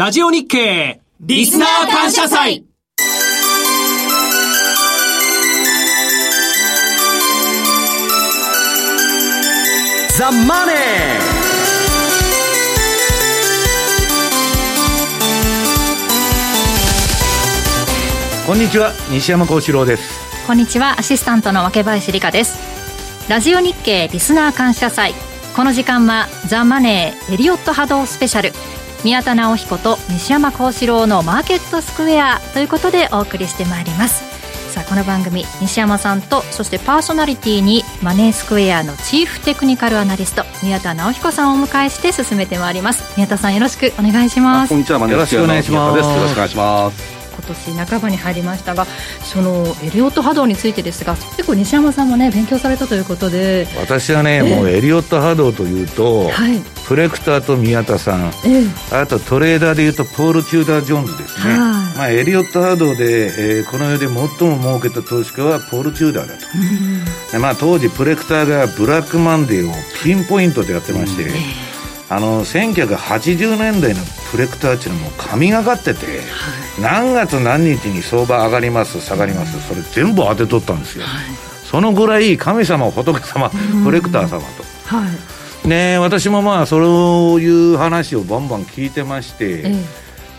ラジオ日経リスナー感謝祭。ザ・マネーこんにちは西山幸四郎です。こんにちはアシスタントの若林理香です。ラジオ日経リスナー感謝祭。この時間はザ・マネーエリオット波動スペシャル宮田直彦と西山幸四郎のマーケットスクエアということでお送りしてまいります。さあこの番組西山さんとそしてパーソナリティにマネースクエアのチーフテクニカルアナリスト宮田直彦さんをお迎えして進めてまいります。宮田さんよろしくお願いします。こんにちはマネースクエアの宮田です。よろしくお願いします。今年半ばに入りましたがそのエリオット波動についてですが結構西山さんもね勉強されたということで。私はね、もうエリオット波動というと、はい、プレクターと宮田さん、えあとトレーダーでいうとポール・チューダー・ジョーンズですね、はい、まあ、エリオット波動で、えー、この世で最も儲けた投資家はポール・チューダーだと、でまあ、当時プレクターがブラックマンデーをピンポイントでやってまして、あの1980年代のプレクターっていうのも神がかってて、はい、何月何日に相場上がります下がります、それ全部当てとったんですよ、はい、そのぐらい神様仏様プレクター様と、はい、ね私もまあそういう話をバンバン聞いてまして、え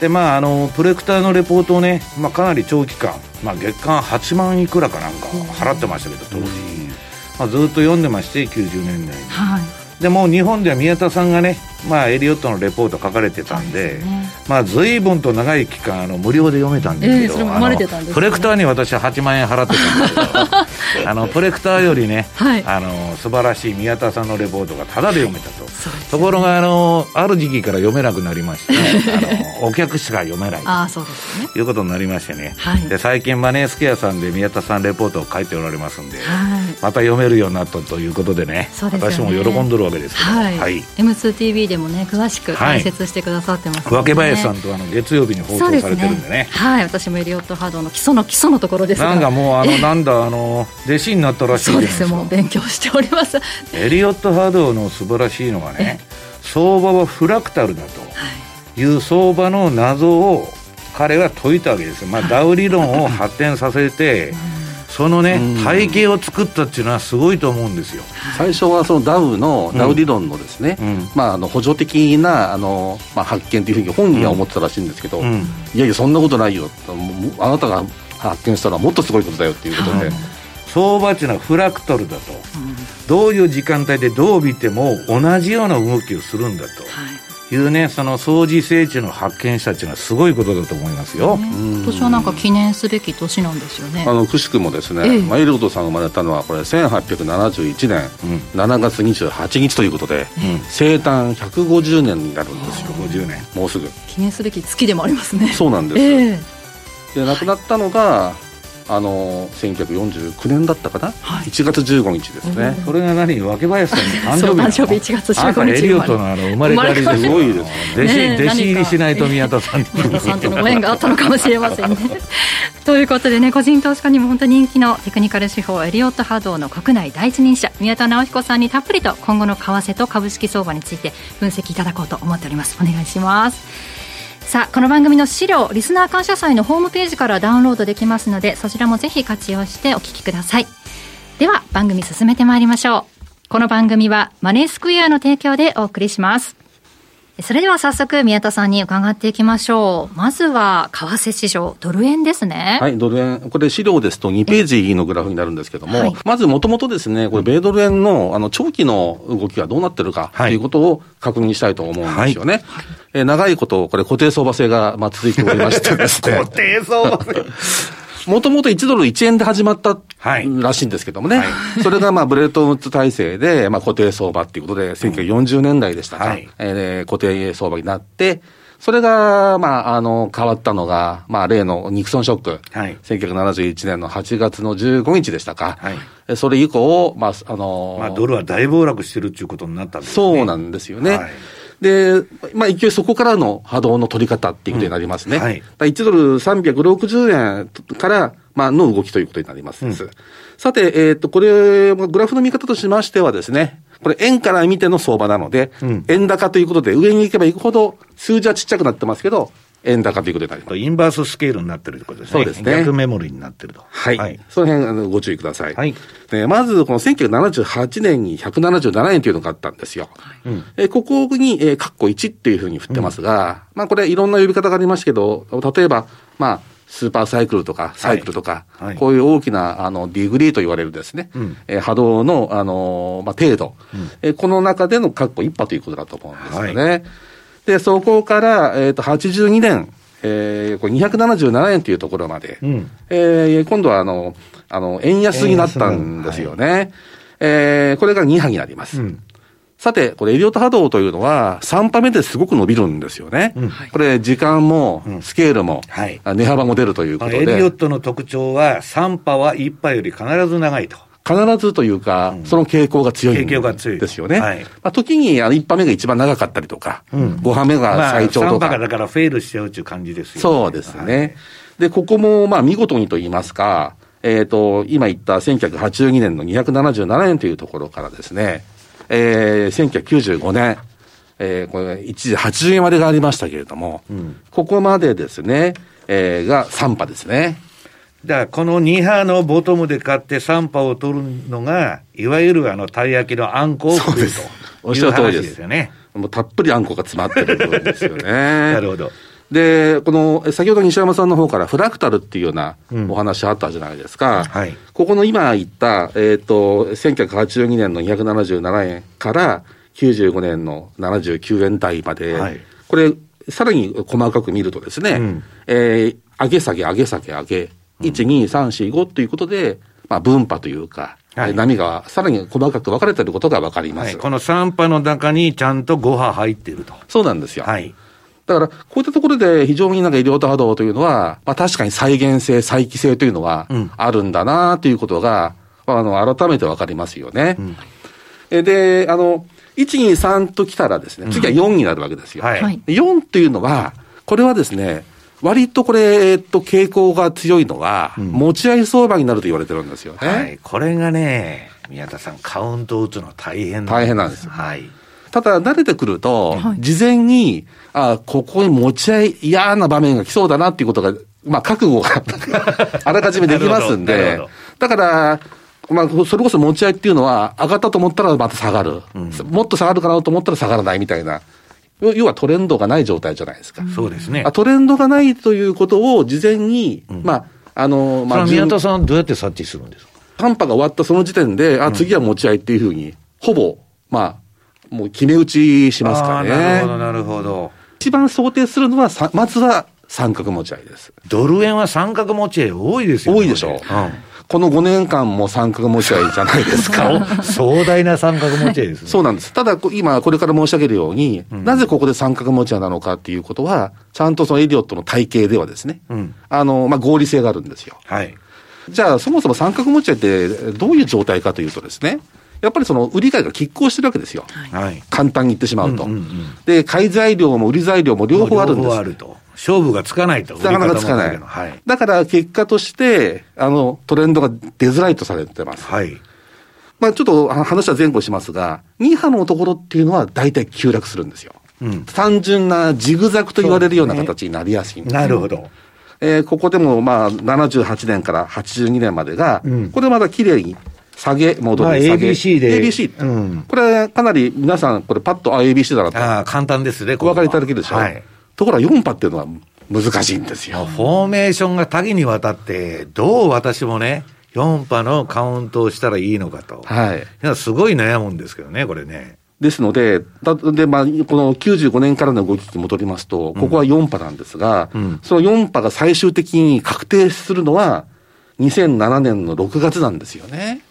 でまあ、あのプレクターのレポートをね、まあ、かなり長期間、まあ、月間8万いくらかなんか払ってましたけど当時、まあ、ずっと読んでまして90年代に、はい、でも日本では宮田さんがね、まあ、エリオットのレポート書かれてたんで、ね、まあ、随分と長い期間あの無料で読めたんですけど、えーね、プレクターに私は8万円払ってたんですけど あのプレクターよりね、はい、あの素晴らしい宮田さんのレポートがタダで読めたと、ところがあのある時期から読めなくなりまして、ね、あのお客しか読めないあそうです、ね、いうことになりましてね、はい、で最近マネースケアさんで宮田さんレポートを書いておられますんで、はい、また読めるようになったということでね、ね、私も喜んでるわけですけど、はい。はい、M2TV でもね詳しく解説してくださってます、ね、分林さんとあの月曜日に放送されてるんでね、ね、はい。私もエリオット波動の基礎の基礎のところですなんかもうあの なんだあの弟子になったらしいそうですもう勉強しております。エリオット波動の素晴らしいのがね相場はフラクタルだとい。う相場の謎を彼は解いたわけですよ、まあ、ダウ理論を発展させて、そのね、体系を作ったっていうのはすごいと思うんですよ。最初はそのダウの、ダウ理論のですね、うん、まあ、あの補助的なあの、まあ、発見というふうに本人は思ってたらしいんですけど、うん、いやいやそんなことないよあなたが発見したのはもっとすごいことだよっていうことで、はい、相場っていうのはフラクトルだと、どういう時間帯でどう見ても同じような動きをするんだと。はいいうね、その掃除聖地の発見したっていうのはすごいことだと思いますよ。今年はなんか記念すべき年なんですよね。あのくしくもですね、ええ、マイルドさんが生まれたのはこれ1871年7月28日ということで、うん、生誕150年になるんですよ。150年。もうすぐ。記念すべき月でもありますね。そうなんです。えで亡くなったのがあの1949年だったかな、はい、1月15日ですね、それが何？若林さんの誕生日。誕生日1月15日。エリオットのあの生まれ変わりですごいです弟子弟子入りしないと宮田さん宮田さんとのご縁があったのかもしれませんねということでね個人投資家にも本当に人気のテクニカル手法エリオット波動の国内第一人者宮田直彦さんにたっぷりと今後の為替と株式相場について分析いただこうと思っておりますお願いしますさあこの番組の資料リスナー感謝祭のホームページからダウンロードできますのでそちらもぜひ活用してお聞きください。では番組進めてまいりましょう。この番組はマネースクエアの提供でお送りします。それでは早速宮田さんに伺っていきましょう。まずは為替市場、ドル円ですね。はい、ドル円。これ資料ですと2ページのグラフになるんですけども、はい、まずもともとですね、これ米ドル円のあの長期の動きがどうなってるかということを確認したいと思うんですよね。はいえー、長いこと、これ固定相場制が、まあ、続いておりましてですね。固定相場制 もともと1ドル1円で始まったらしいんですけどもね。はい、それがまあブレートンウッズ体制で、まあ固定相場っていうことで、1940年代でしたか、はい、えー、固定相場になって、それが、まあ、あの、変わったのが、まあ、例のニクソンショック。はい。1971年の8月の15日でしたか。はい。それ以降、まあ、あのまあ、ドルは大暴落してるっていうことになったんですね。そうなんですよね。はい。で、まあ、一応そこからの波動の取り方っていうことになりますね。うん、はい。1ドル360円から、まあ、の動きということになります。うん、さて、えっ、ー、と、これ、グラフの見方としましてはですね、これ円から見ての相場なので、うん、円高ということで上に行けば行くほど数字はちっちゃくなってますけど、円高ということになります。インバーススケールになってるということですね。そうですね。逆メモリになってると。はい。はい、その辺、あの、ご注意ください。はい。で、まず、この1978年に177円というのがあったんですよ。うん、えここに、えー、カッコ1っていうふうに振ってますが、うん、まあ、これいろんな呼び方がありましたけど、例えば、まあ、スーパーサイクルとか、サイクルとか、はいはい、こういう大きな、あの、 degree と言われるですね、うん、えー、波動の、あのまあ、程度、うん、えー、この中でのカッコ1波ということだと思うんですよね。はい、で、そこから、えっ、ー、と、82年、えー、これ277円というところまで、うん、えー、今度はあの、あの、円安になったんですよね。はい、えー、これが2波になります。うんさて、これエリオット波動というのは、3波目ですごく伸びるんですよね。うん、これ、時間も、スケールも、はい、値幅も出るということで。エリオットの特徴は、3波は1波より必ず長いと。必ずというか、うん、その傾向が強いんですよね。はい、まあ、時にあの1波目が一番長かったりとか、うん、5波目が最長とか。まあ、3波がだからフェールしちゃうという感じですよね。そうですね。はい、で、ここもまあ見事にと言いますか、えっ、ー、と、今言った1982年の277円というところからですね、えー、1995年、えー、これ、一時80円割れがありましたけれども、うん、ここまでですね、えー、が3波ですね。だからこの2波のボトムで買って3波を取るのが、いわゆるあの、たい焼きのあんこを食うとおっしゃる通りですよね。もうたっぷりあんこが詰まってる部分ですよね。なるほど。で、この、先ほど西山さんの方からフラクタルっていうようなお話あったじゃないですか。うんはい、ここの今言った、えっ、ー、と、1982年の277円から95年の79円台まで、はい、これ、さらに細かく見るとですね、うん、えー、上げ下げ上げ下げ上げ、うん、1、2、3、4、5ということで、まあ、分波というか、はい、波がさらに細かく分かれていることが分かります、はい、この3波の中にちゃんと5波入っていると。そうなんですよ。はい。だから、こういったところで非常になんか医療波動というのは、まあ確かに再現性、再帰性というのはあるんだなということが、うん、あの、改めてわかりますよね。うん、で、あの、1、2、3ときたらですね、次は4になるわけですよ。うん、はい、4っていうのは、これはですね、割とこれ、えっと、傾向が強いのは、持ち合い相場になると言われてるんですよね。はい。これがね、宮田さん、カウントを打つのは大変なんです大変なんです。はい。ただ、慣れてくると、事前に、あここに持ち合い嫌な場面が来そうだなっていうことが、まあ、覚悟があ らかじめできますんで、だから、まあ、それこそ持ち合いっていうのは、上がったと思ったらまた下がる、うん、もっと下がるかなと思ったら下がらないみたいな。要はトレンドがない状態じゃないですか。そうですね。トレンドがないということを事前に、うん、まあ、あの、まあ、宮田さんどうやって察知するんですか？寒波が終わったその時点で、あ、次は持ち合いっていうふうに、ほぼ、まあ、もう決め打ちしますからね。なるほど、なるほど。一番想定するのは、まずは三角持ち合いです。ドル円は三角持ち合い多いですよね。多いでしょう。うんこの5年間も三角持ち合いじゃないですか。壮大な三角持ち合いです、ね、そうなんです。ただ、今、これから申し上げるように、うん、なぜここで三角持ち合いなのかっていうことは、ちゃんとそのエリオットの体系ではですね、うん、あの、まあ、合理性があるんですよ。はい。じゃあ、そもそも三角持ち合いってどういう状態かというとですね、やっぱりその売り買いが拮抗してるわけですよ。はい。簡単に言ってしまうと。うんうんうん、で、買い材料も売り材料も両方あるんです。両方あると。勝負がつかないと。なかなかつかない。はい。だから結果として、あの、トレンドが出づらいとされてます。はい。まあちょっと話は前後しますが、2波のところっていうのは大体急落するんですよ。うん、単純なジグザグと言われるような形になりやすい、ね、なるほど。えー、ここでもまあ78年から82年までが、うん、これまだ綺麗に下げ、戻り、下げ。ABC で。ABC。うん。これ、かなり皆さん、これパッと、あ、ABC だなと。ああ、簡単ですね、お分かりいただけるでしょ？はい。ところが4波っていうのは難しいんですよ。フォーメーションが多岐にわたって、どう私もね、4波のカウントをしたらいいのかと。はい。いや、すごい悩むんですけどね、これね。ですので、だで、まあ、この95年からの動きに戻りますと、ここは4波なんですが、うん、その4波が最終的に確定するのは、2007年の6月なんですよね。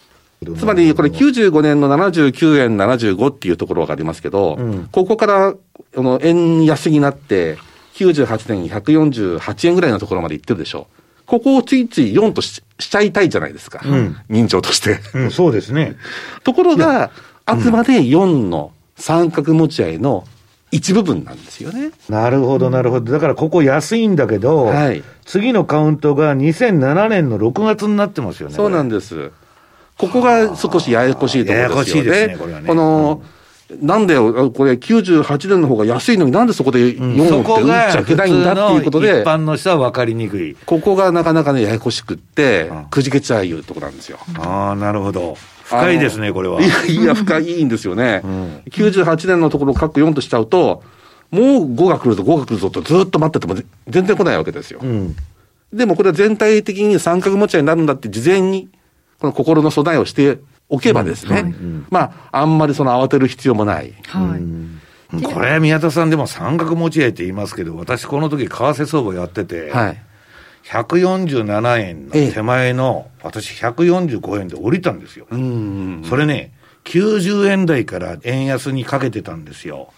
つまり、これ95年の79円75っていうところがありますけど、うん、ここから、この円安になって、98年に148円ぐらいのところまで行ってるでしょう。ここをついつい4としちゃいたいじゃないですか。うん、人情として、うん。そうですね。ところが、あくまで4の三角持ち合いの一部分なんですよね。なるほど、なるほど。だからここ安いんだけど、はい、次のカウントが2007年の6月になってますよね。そうなんです。ここが少しややこしいところですよね。ねこねこの、なんで、これ98年の方が安いのになんでそこで4億って打っちゃいけないんだっていうことで、一般の人は分かりにくい。ここがなかなかね、ややこしくって、くじけちゃういうところなんですよ。ああ、なるほど。深いですね、これは。いや、いや、深いんですよね。うん、98年のところ、各4としちゃうと、もう5が来るぞ、5が来るぞとずっと待ってても全然来ないわけですよ。うん、でもこれは全体的に三角持ち合いになるんだって事前に、この心の備えをしておけばですね、まあ、あんまりその慌てる必要もない。はい、これ、宮田さんでも三角持ち合いって言いますけど、私この時為替相場やってて、はい、147円の手前の、私145円で降りたんですよ。それね、90円台から円安にかけてたんですよ。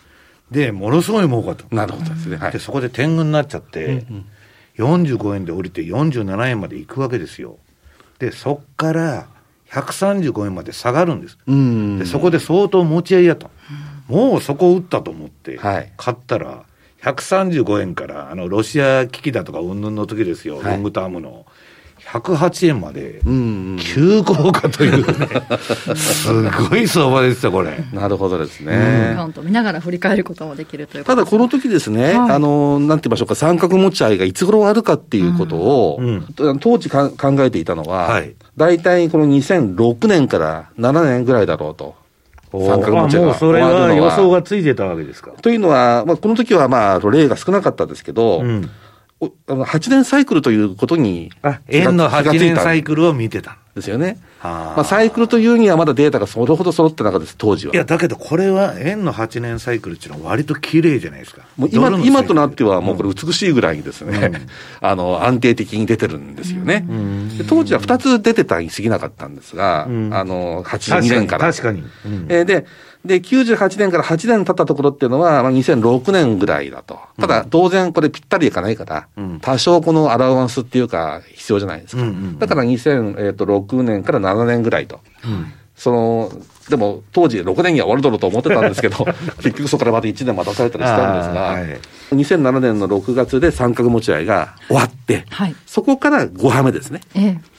で、ものすごい儲かった。なるほどですね。で、そこで天狗になっちゃって、45円で降りて47円まで行くわけですよ。で、そっから、135円まで下がるんです。でそこで相当持ち合いやと。もうそこを打ったと思って、買ったら、135円から、あの、ロシア危機だとか、うんぬんの時ですよ、ロングタームの。108円まで、急降下というね、すごい相場ですよ、これ。なるほどですね。カウント見ながら振り返ることもできるというただ、この時ですね、はい、あの、なんて言いましょうか、三角持ち合いがいつ頃終わるかっていうことを、うん、当時か考えていたのは、はい、大体この2006年から7年ぐらいだろうと。三角持ち合いが。もうそれは予想がついてたわけですか。というのは、まあ、この時はまあ、例が少なかったですけど、うんあの8年サイクルということにあ、円の8年サイクルを見てたですよね。まあ、サイクルというにはまだデータがそれほど揃ってなかったです、当時は。いや、だけどこれは円の8年サイクルっていうのは割と綺麗じゃないですか。もう今、今となってはもうこれ美しいぐらいにですね、うん、あの、安定的に出てるんですよね。うん、当時は2つ出てたに過ぎなかったんですが、うん、あの、82年から。確かに。確かにえー、で、で、98年から8年経ったところっていうのは、まあ、2006年ぐらいだと。ただ、当然これぴったりいかないから、うん、多少このアラウアンスっていうか必要じゃないですか。うんうんうん、だから2006年から7年ぐらいと。うん、その、でも当時6年には終わるだろうと思ってたんですけど、結局そこからまた1年待たされたりしたんですが、はい、2007年の6月で三角持ち合いが終わって、はい、そこから5波目ですね。ええ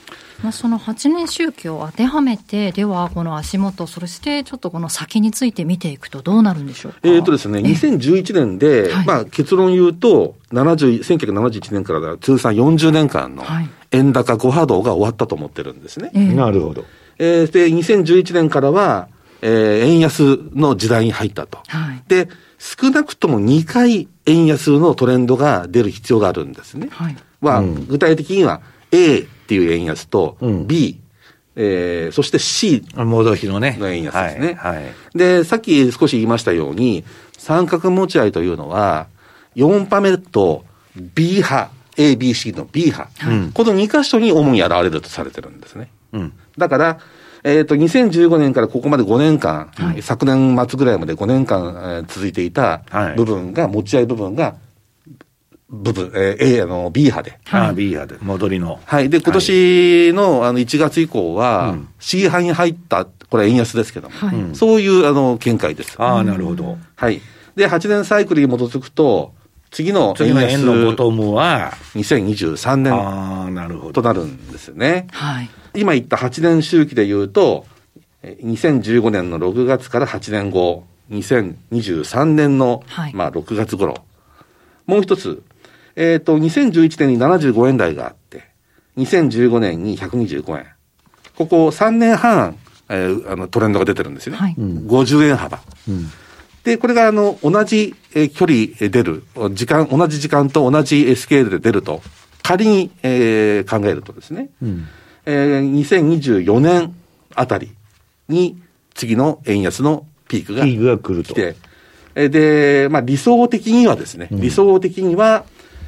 まあ、その8年周期を当てはめて、ではこの足元、そしてちょっとこの先について見ていくと、どうなるんでしょうか？えっ、とですね、2011年で、まあ、結論言うと、70 1971年から通算40年間の円高5波動が終わったと思ってるんですね。なるほど。えー、で、2011年からは、えー、円安の時代に入ったと。はい、で、少なくとも2回円安のトレンドが出る必要があるんですね。はい。は、うん、具体的には A っていう円安と、うん、B、えー、そして C のね。の円安ですね。はい。はい、で、さっき少し言いましたように、三角持ち合いというのは、4波目と B 波、A、B、C の B 波、はい、この2箇所に主に現れるとされてるんですね。うん。だから、えっ、ー、と、2015年からここまで5年間、はい、昨年末ぐらいまで5年間、えー、続いていた部分が、持ち合い部分が部分、えー、A、あの、B 波で。ああ、B 波で。戻りの。はい。で、今年の、あの、1月以降は、C 波に入った、これ円安ですけども、はい、そういう、あの、見解です。ああ、なるほど。はい。で、8年サイクルに基づくと、次の次の円のボトムは、2023年あなるほどとなるんですよね。はい。今言った8年周期で言うと、2015年の6月から8年後、2023年の、はい、まあ6月頃。もう一つ、えっ、ー、と、2011年に75円台があって、2015年に125円。ここ3年半、えー、あのトレンドが出てるんですよね。はい、50円幅。うんで、これがあの、同じ距離出る、時間、同じ時間と同じスケールで出ると、仮に、えー、考えるとですね、うん、えー、2024年あたりに次の円安のピークが来て、で、まあ理想的にはですね、うん、理想的には、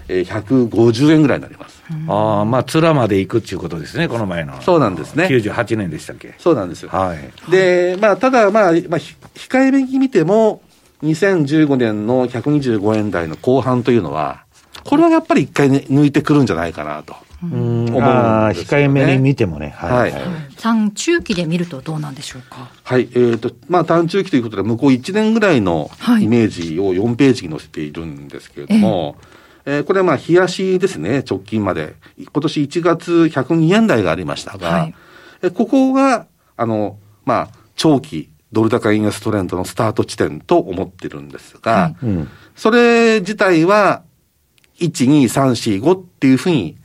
えー、150円ぐらいになります。ああ、まあ、面まで行くっていうことですね、この前の。そうなんですね。98年でしたっけ？そうなんですよ。はい。で、まあ、ただ、まあ、まあ、控えめに見ても、2015年の125円台の後半というのは、これはやっぱり一回、ね、抜いてくるんじゃないかなと。うん、思う、ね、控えめに見てもね。はい。はい、短中期で見るとどうなんでしょうか？はい。えっ、ー、と、まあ短中期ということで、向こう1年ぐらいのイメージを4ページに載せているんですけれども、えーえー、これはまあ、冷やしですね、直近まで。今年1月102円台がありましたが、はい、えここがあの、まあ、長期ドル高円安トレンドのスタート地点と思ってるんですが、はいうん、それ自体は、1、2、3、4、5っていうふうに、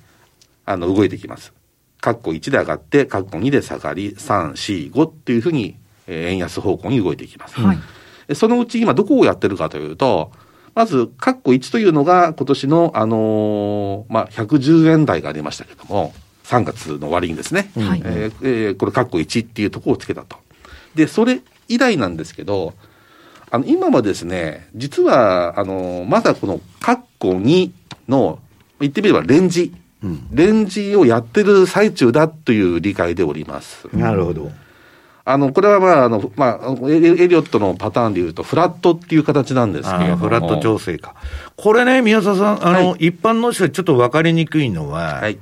あの、動いてきます。カッコ1で上がって、カッコ2で下がり、3、4、5っていうふうに、えー、円安方向に動いていきます。はい、そのうち今どこをやってるかというと、まず、カッコ1というのが今年の、あのー、まあ、110円台がありましたけども、3月の終わりにですね、はい、えー、えー、これカッコ1っていうところをつけたと。で、それ以来なんですけど、あの、今はですね、実は、あの、まだこのカッコ2の、言ってみればレンジ、うん、レンジをやってる最中だという理解でおります。なるほど。あの、これはまあ、あの、まあ、エリオットのパターンでいうと、フラットっていう形なんですけどフラット調整か。これね、宮沢さん、あの、はい、一般の人はちょっと分かりにくいのは、はい、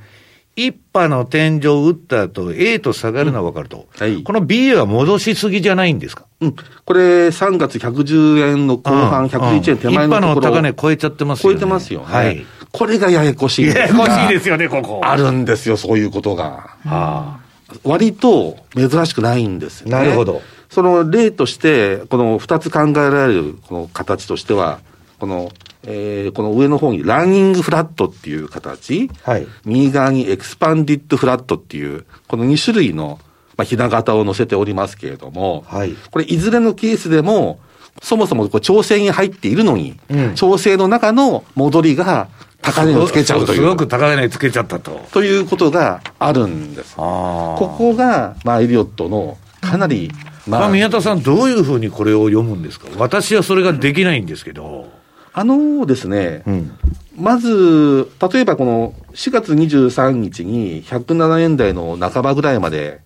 一波の天井を打った後、A と下がるのは分かると。うん、はい、この B は戻しすぎじゃないんですか？うん。これ、3月110円の後半、101円手前のところ、一波の高値超えちゃってますよね。超えてますよね。はい。これがややこしいややこしいですよね、ここ。あるんですよ、そういうことが。はあ、割と珍しくないんですよね。なるほど。その例として、この2つ考えられるこの形としては、この、えー、この上の方にランニングフラットっていう形、はい、右側にエクスパンディッドフラットっていう、この2種類の、まあ、ひな形を載せておりますけれども、はい、これいずれのケースでも、そもそもこう調整に入っているのに、うん、調整の中の戻りが高値をつけちゃうという。すごく高値つけちゃったと。ということがあるんです。ここが、まあ、エリオットのかなり、まあ、宮田さん、どういうふうにこれを読むんですか？私はそれができないんですけど。あのですね、うん、まず、例えばこの4月23日に107円台の半ばぐらいまで、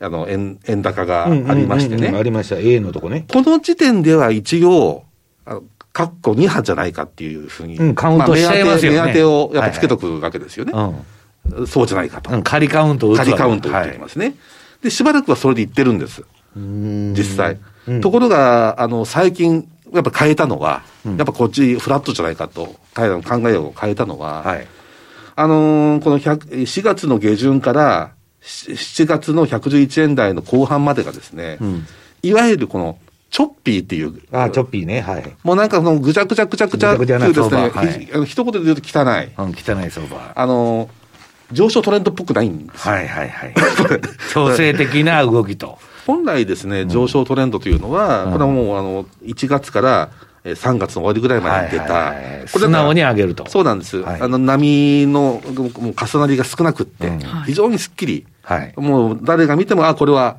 あの、円、円高がありましてね。ありました。A のとこね。この時点では一応、かっこ2波じゃないかっていうふうに、うん、カウントしちゃいますよね。目当てをやっぱつけとくわけですよね。はいはいうん、そうじゃないかと。うん、仮カウント仮カウント打ってきますね、はい。で、しばらくはそれで言ってるんです。実際。ところが、あの、最近、やっぱ変えたのは、やっぱこっちフラットじゃないかと、彼らの考えを変えたのは、はい、あのー、この4月の下旬から7月の111円台の後半までがですね、うん、いわゆるこのチョッピーっていう。あチョッピーね。はい。もうなんかそのぐちゃぐちゃぐちゃぐちゃっていうですね、はい、一言で言うと汚い。うん、汚い相場。あの、上昇トレンドっぽくないんですはいはいはい。調整的な動きと。本来ですね、上昇トレンドというのは、うん、これはもうあの、1月から3月の終わりぐらいまでに出た。はいはいはい、素直に上げると。そうなんです。はい、あの、波のもう重なりが少なくって、うん、非常にすっきり。はい、もう誰が見ても、あ、これは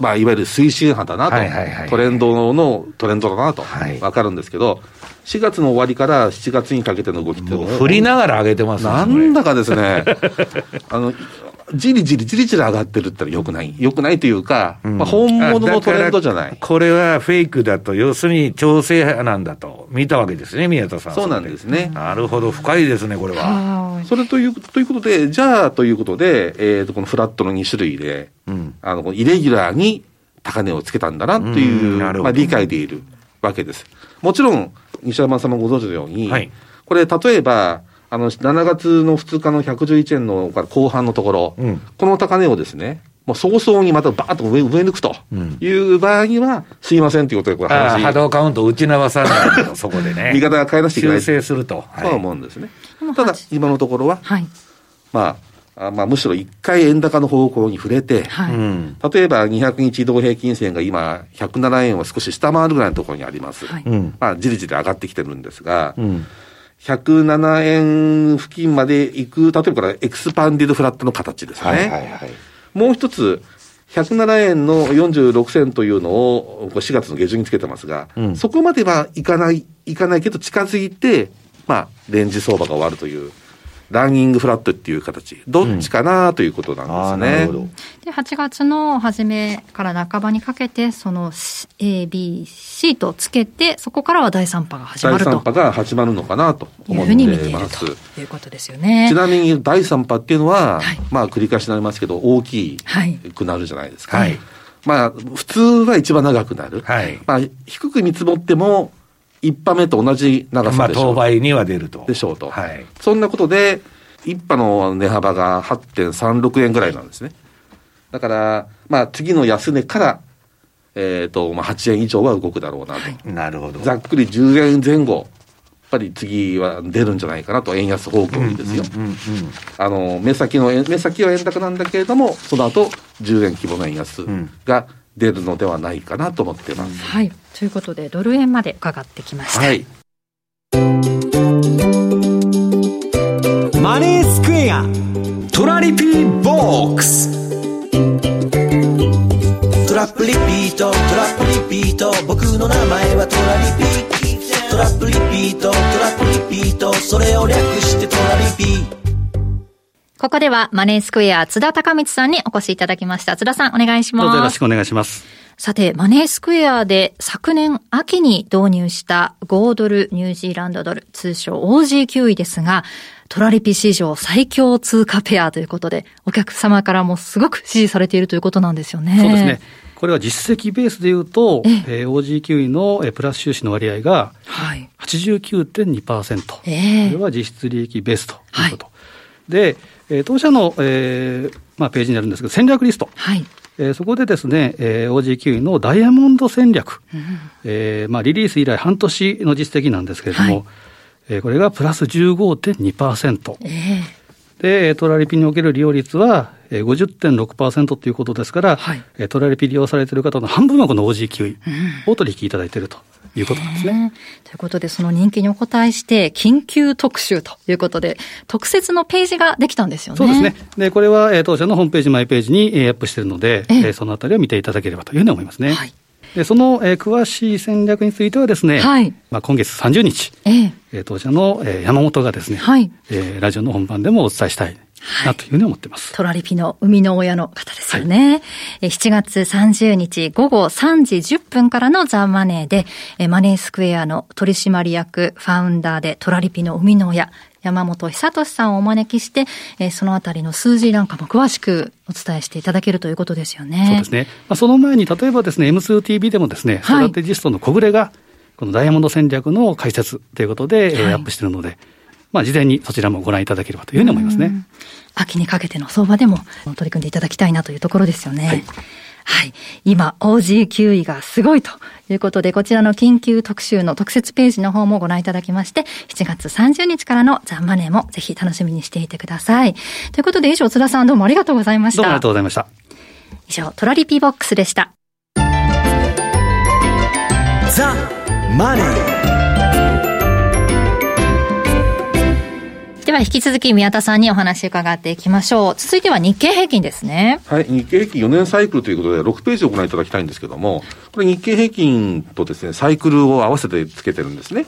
まあ、いわゆる推進派だなと、はいはいはいはい、トレンドのトレンドだなと、わかるんですけど、4月の終わりから7月にかけての動きって振りながら上げてます、ね、なんだかですね、あの、じりじりじりじり上がってるってよくない。よくないというか、うん、まあ、本物のトレンドじゃない。これはフェイクだと、要するに調整派なんだと見たわけですね、宮田さん。そうなんですね。なるほど、深いですね、これは。それという、ということで、じゃあということで、えっ、ー、と、このフラットの2種類で、うん、あの、イレギュラーに高値をつけたんだなという、まあ、理解でいるわけです。もちろん、西山さんもご存知のように、はい、これ、例えば、あの、7月の2日の111円の後半のところ、うん、この高値をですね、もう早々にまたバーッと上上抜くという場合には、すいませんということで、これ話。波動カウント打ち直さないと、そこでね。味方が買い出していけない。修正すると。はい、そう思うんですね。ただ、今のところは、はい、まあ、あまあ、むしろ一回円高の方向に触れて、はい、例えば200日移動平均線が今、107円を少し下回るぐらいのところにあります。はい、まあ、じりじり上がってきてるんですが、うん、107円付近まで行く、例えばこれエクスパンディドフラットの形ですね。はいはいはい、もう一つ、107円の46銭というのを4月の下旬につけてますが、うん、そこまではいかない、いかないけど近づいて、まあ、レンジ相場が終わるという。ランニングフラットっていう形、どっちかなということなんですね。うん、で8月の初めから半ばにかけて、その A、B、C とつけて、そこからは第3波が始まると。第3波が始まるのかなと思っています。ということですよね。ちなみに第3波っていうのは、はい、まあ繰り返しになりますけど、大きくなるじゃないですか。はい、まあ、普通は一番長くなる。はい、まあ、低く見積もっても、一波目と同じ長さでしょう。まあ、当倍には出ると。でしょうと。はい。そんなことで、一波の値幅が8.36円ぐらいなんですね。だから、まあ、次の安値から、えっ、ー、と、まあ、8円以上は動くだろうなと。はい、なるほど。ざっくり10円前後。やっぱり次は出るんじゃないかなと、円安方向にですよ。あの、目先の、目先は円高なんだけれども、その後、10円規模の円安が出るのではないかなと思ってます。はい。ということで、ドル円まで伺ってきました。はい。マネースクエアトラリピボックストラップリピートトラップリピート僕の名前はトラリピトラップリピートトラップリピートそれを略してトラリピここではマネースクエア津田隆光さんにお越しいただきました。津田さんお願いします。どうぞよろしくお願いします。さて、マネースクエアで昨年秋に導入した豪ドルニュージーランドドル、通称 オージーキウイですが、トラリピ史上最強通貨ペアということで、お客様からもすごく支持されているということなんですよね。そうですね。これは実績ベースでいうと、ええ。ー、OG9 位のプラス収支の割合が89.2%、はい、これは実質利益ベースということ。はい、で、えー、当社の、えーまあ、ページにあるんですけど、戦略リスト。はい。えー、そこでですね、えー、OG9 位のダイヤモンド戦略、うん、えー、まあ、リリース以来半年の実績なんですけれども、はい、えー、これがプラス15.2%。えーで、トラリピにおける利用率は50.6%ということですから、はい、トラリピ利用されている方の半分はこの OG9 を取引いただいていると。いうことなんですね。ということで、その人気にお答えして、緊急特集ということで、特設のページができたんですよね。そうですね。で、これは、え当社のホームページ、マイページに、えアップしているので、えそのあたりを見ていただければというふうに思いますね。はい。でその、えー、詳しい戦略についてはですね、はい、まあ、今月30日、ええ。当社の、えー、山本がですね、はい。えー、ラジオの本番でもお伝えしたいなというふうに思ってます。トラリピの生みの親の方ですよね。はい、7月30日午後3時10分からのザ・マネーで、マネースクエアの取締役、ファウンダーでトラリピの生みの親、山本久俊さんをお招きして、そのあたりの数字なんかも詳しくお伝えしていただけるということですよね。そうですね。まあ、その前に、例えばですね、M2TV でもですね、ストラテジストの小暮が、このダイヤモンド戦略の解説ということで、はい、アップしているので、まあ、事前にそちらもご覧いただければというふうに思いますね。秋にかけての相場でも取り組んでいただきたいなというところですよね。はいはい。今、OG9 位がすごいということで、こちらの緊急特集の特設ページの方もご覧いただきまして、7月30日からのザンマネーもぜひ楽しみにしていてください。ということで、以上、津田さんどうもありがとうございました。どうもありがとうございました。以上、トラリピボックスでした。ザ・マネーは引き続き宮田さんにお話伺っていきましょう。続いては日経平均ですね。はい、日経平均4年サイクルということで6ページをご覧いただきたいんですけども、これ日経平均とですね、サイクルを合わせてつけてるんですね。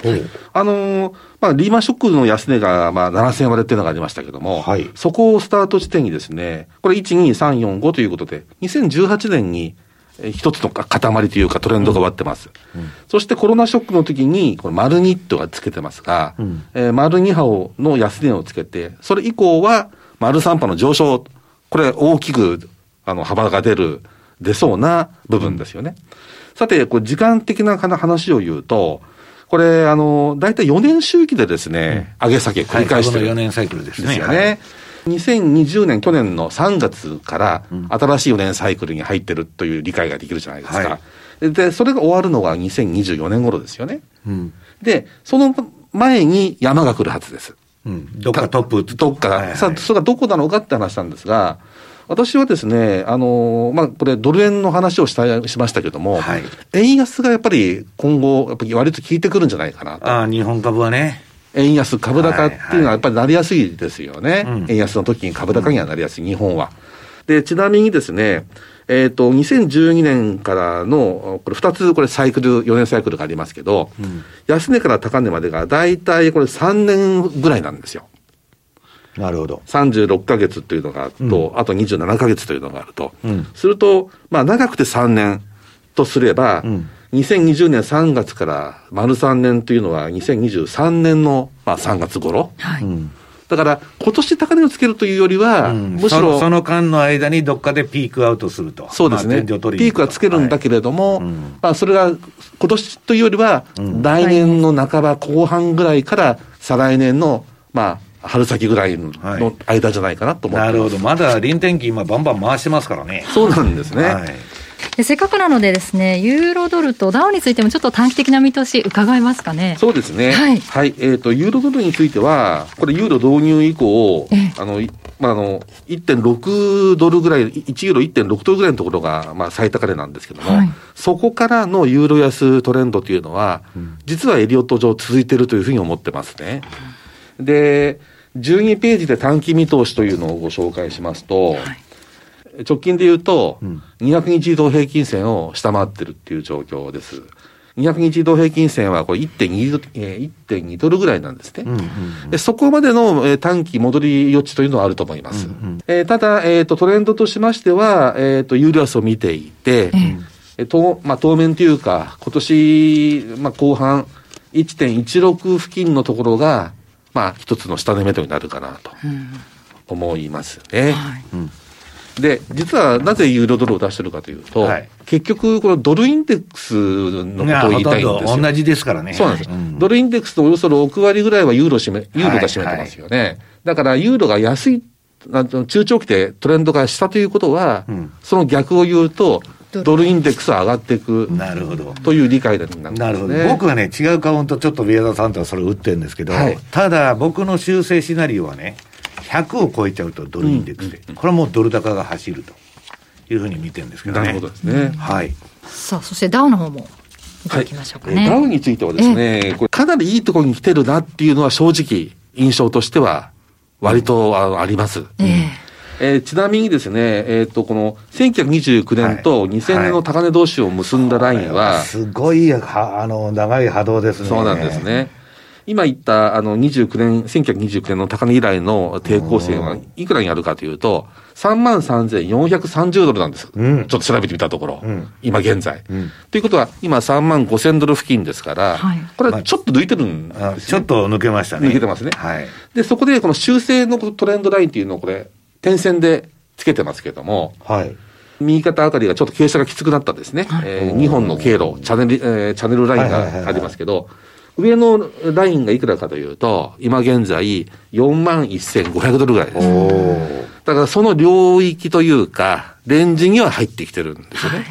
あのまあ、リーマンショックの安値が、まあ、7000円割れっていうのがありましたけども、はい、そこをスタート地点にですね、これ1、2、3、4、5ということで、2018年に一つの塊というかトレンドが終わってます。うん、そしてコロナショックの時に、これ丸ニットがつけてますが、うん、えー、丸2波の安値をつけて、それ以降は丸3波の上昇、これ大きくあの幅が出る、出そうな部分ですよね。さて、これ時間的な話を言うと、これ、あの、大体4年周期でですね、うん、上げ下げ繰り返してる、はい、4年サイクルですね。ですよね。はい2020年、去年の3月から新しい4年サイクルに入ってるという理解ができるじゃないですか。はい、で、それが終わるのが2024年頃ですよね。うん、で、その前に山が来るはずです。うん、どっかトップどっか、はいはい、さそれがどこなのかって話なんですが、私はですね、あのまあ、これ、ドル円の話をしたしましたけども、はい、円安がやっぱり今後、やっぱり割と効いてくるんじゃないかなあ日本株はね。円安株高っていうのはやっぱりなりやすいですよね。はいはい、円安の時に株高にはなりやすい、日本は。で、ちなみにですね、えっ、ー、と、2012年からの、これ2つ、これサイクル、4年サイクルがありますけど、うん、安値から高値までが大体これ3年ぐらいなんですよ。なるほど。36か月というのがあると、うん、あと27か月というのがあると。うん、すると、まあ長くて3年とすれば、うん2020年3月から丸3年というのは2023年の、まあ、3月頃。はい。だから、今年高値をつけるというよりは、うん、むしろその間の間にどっかでピークアウトすると。そうですね。ピークはつけるんだけれども、はい、まあ、それが今年というよりは、来年の半ば後半ぐらいから再来年の、まあ、春先ぐらいの間じゃないかなと思って、はい、なるほど、まだ臨転機、今、バンバン回してますからね。そうなんですね。はいせっかくなのでですね、ユーロドルとダウについてもちょっと短期的な見通し伺えますかね？そうですね。はい。はい、えっ、ー、と、ユーロドルについては、これユーロ導入以降、あの、まあ、あの、1.6ドルぐらい、1ユーロ1.6ドルぐらいのところが、まあ、最高値なんですけども、はい、そこからのユーロ安トレンドというのは、うん、実はエリオット上続いているというふうに思ってますね。で、12ページで短期見通しというのをご紹介しますと、はい、直近で言うと、うん、200日移動平均線を下回ってるっていう状況です。200日移動平均線はこれ1.2、えー、1.2ドルぐらいなんですね。うんうんうん、でそこまでの、えー、短期戻り余地というのはあると思います。うんうん、えー、ただ、えっ、ー、と、トレンドとしましては、えっ、ー、と、有料安を見ていて、えー、とまあ、当面というか、今年、まあ、後半、1.16付近のところが、まあ、一つの下値目処になるかなと思いますね。はいうんで、実はなぜユーロドルを出してるかというと、はい、結局、このドルインデックスのことを言いたいんですよ。同じですからね。そうなんです、うん、ドルインデックスのおよそ6割ぐらいはユーロ占め、ユーロが占めてますよね。はいはい、だからユーロが安い、中長期でトレンドがしたということは、うん、その逆を言うと、ドルインデックスは上がっていく。なるほど。という理解になるんなるほど。僕はね、違うカウント、ちょっと宮田さんとはそれを打ってるんですけど、はい、ただ僕の修正シナリオはね、100を超えちゃうとドルインデックスで、うん、これはもうドル高が走ると。いうふうに見てるんですけどね。なるほどですね。はい。さあ、そしてダウの方も見ていきましょうかね。はい、ダウについてはですね、これかなりいいところに来てるなっていうのは正直印象としては割とああります。えーえー、ちなみにですね、えっ、ー、と、この1929年と2000年の高値同士を結んだラインは、はいはい、すごいはあの長い波動ですね。そうなんですね。今言ったあの29年、1929年の高値以来の抵抗線はいくらにあるかというと、3万3430ドルなんです、うん、ちょっと調べてみたところ、うん、今現在、うん。ということは、今3万5000ドル付近ですから、はい、これはちょっと抜いてるんです、ね、ちょっと抜けましたね。抜けてますね。はい、で、そこでこの修正のトレンドラインっていうのをこれ、点線でつけてますけれども、はい、右肩あたりがちょっと傾斜がきつくなったんですね。はい、えー、2本の経路、チャネル、えー、チャネルラインがありますけど、はいはい。はいはい上のラインがいくらかというと、今現在4万1500ドルぐらいです。だからその領域というか、レンジには入ってきてるんですよね。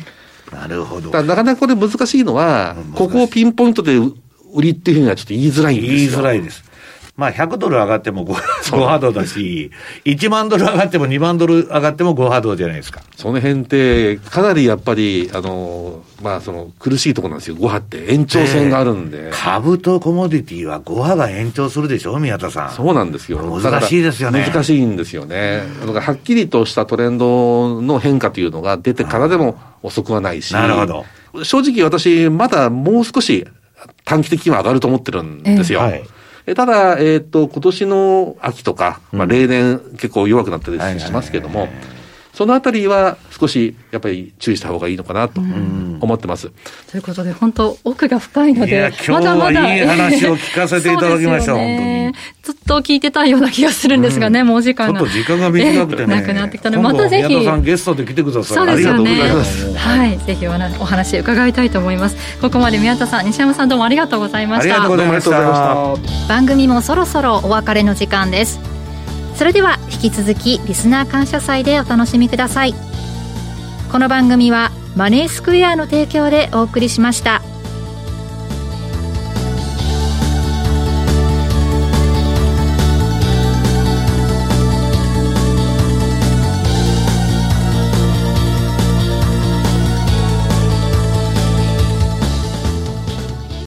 はい、なるほど。なかなかこれ難しいのは、ここをピンポイントで売りっていうふうにはちょっと言いづらいんですよ。言いづらいです。まあ100ドル上がっても 5, 5 波動だし、1万ドル上がっても2万ドル上がっても5波動じゃないですか。その辺って、かなりやっぱり、あの、まあその苦しいところなんですよ。5波って延長線があるんで。株とコモディティは5波が延長するでしょ、宮田さん。そうなんですよ。難しいですよね。難しいんですよね。だからはっきりとしたトレンドの変化というのが出てからでも遅くはないし。なるほど。正直私、まだもう少し短期的には上がると思ってるんですよ。はいただ、えっ、ー、と、今年の秋とか、まあ、例年結構弱くなったりしますけども、そのあたりは少しやっぱり注意した方がいいのかなと思ってます。ということで、本当、奥が深いので、まだまだいい 話を聞かせていただきました、ね、ずっと聞いてたような気がするんですがね、うん、もう時間が。ちょっと時間が短くてね。なくなってきたので、またぜひ。さんゲストで来てください。そうですよね。はい、ぜひお話伺いたいと思います。ここまで宮田さん、西山さんどうもありがとうございました。ありがとうございました。番組もそろそろお別れの時間です。それでは引き続きリスナー感謝祭でお楽しみください。この番組はマネースクエアの提供でお送りしました。